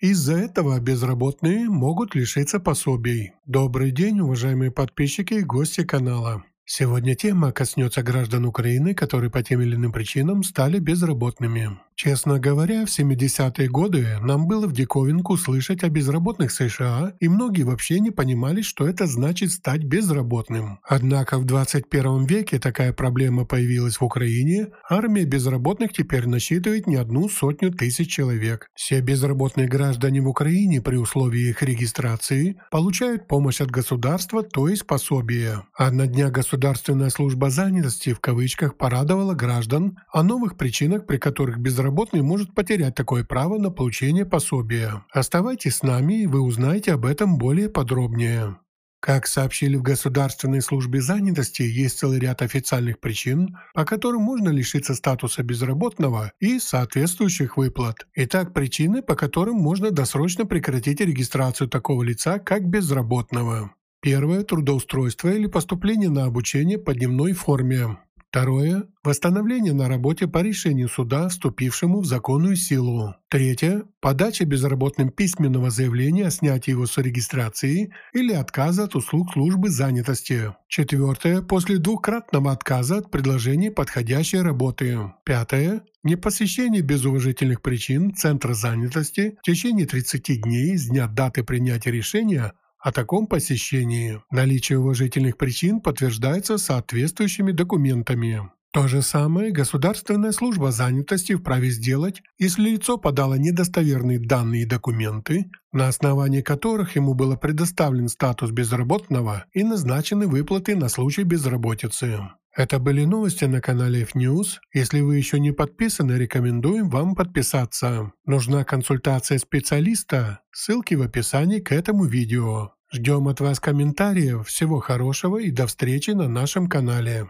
Из-за этого безработные могут лишиться пособий. Добрый день, уважаемые подписчики и гости канала. Сегодня тема коснется граждан Украины, которые по тем или иным причинам стали безработными. Честно говоря, в 70-е годы нам было в диковинку слышать о безработных США, и многие вообще не понимали, что это значит стать безработным. Однако в 21 веке такая проблема появилась в Украине, армия безработных теперь насчитывает не одну сотню тысяч человек. Все безработные граждане в Украине при условии их регистрации получают помощь от государства, то есть пособие. А на дня Государственная служба занятости в кавычках порадовала граждан о новых причинах, при которых безработные безработный может потерять такое право на получение пособия. Оставайтесь с нами, и вы узнаете об этом более подробнее. Как сообщили в Государственной службе занятости, есть целый ряд официальных причин, по которым можно лишиться статуса безработного и соответствующих выплат. Итак, причины, по которым можно досрочно прекратить регистрацию такого лица как безработного. Первое – трудоустройство или поступление на обучение по дневной форме. Второе – восстановление на работе по решению суда, вступившему в законную силу. Третье – подача безработным письменного заявления о снятии его с регистрации или отказа от услуг службы занятости. Четвертое – после двукратного отказа от предложения подходящей работы. Пятое – непосещение без уважительных причин Центра занятости в течение 30 дней с дня даты принятия решения о таком посещении наличие уважительных причин подтверждается соответствующими документами. То же самое Государственная служба занятости вправе сделать, если лицо подало недостоверные данные и документы, на основании которых ему был предоставлен статус безработного и назначены выплаты на случай безработицы. Это были новости на канале F-News. Если вы еще не подписаны, рекомендуем вам подписаться. Нужна консультация специалиста? Ссылки в описании к этому видео. Ждем от вас комментариев. Всего хорошего и до встречи на нашем канале.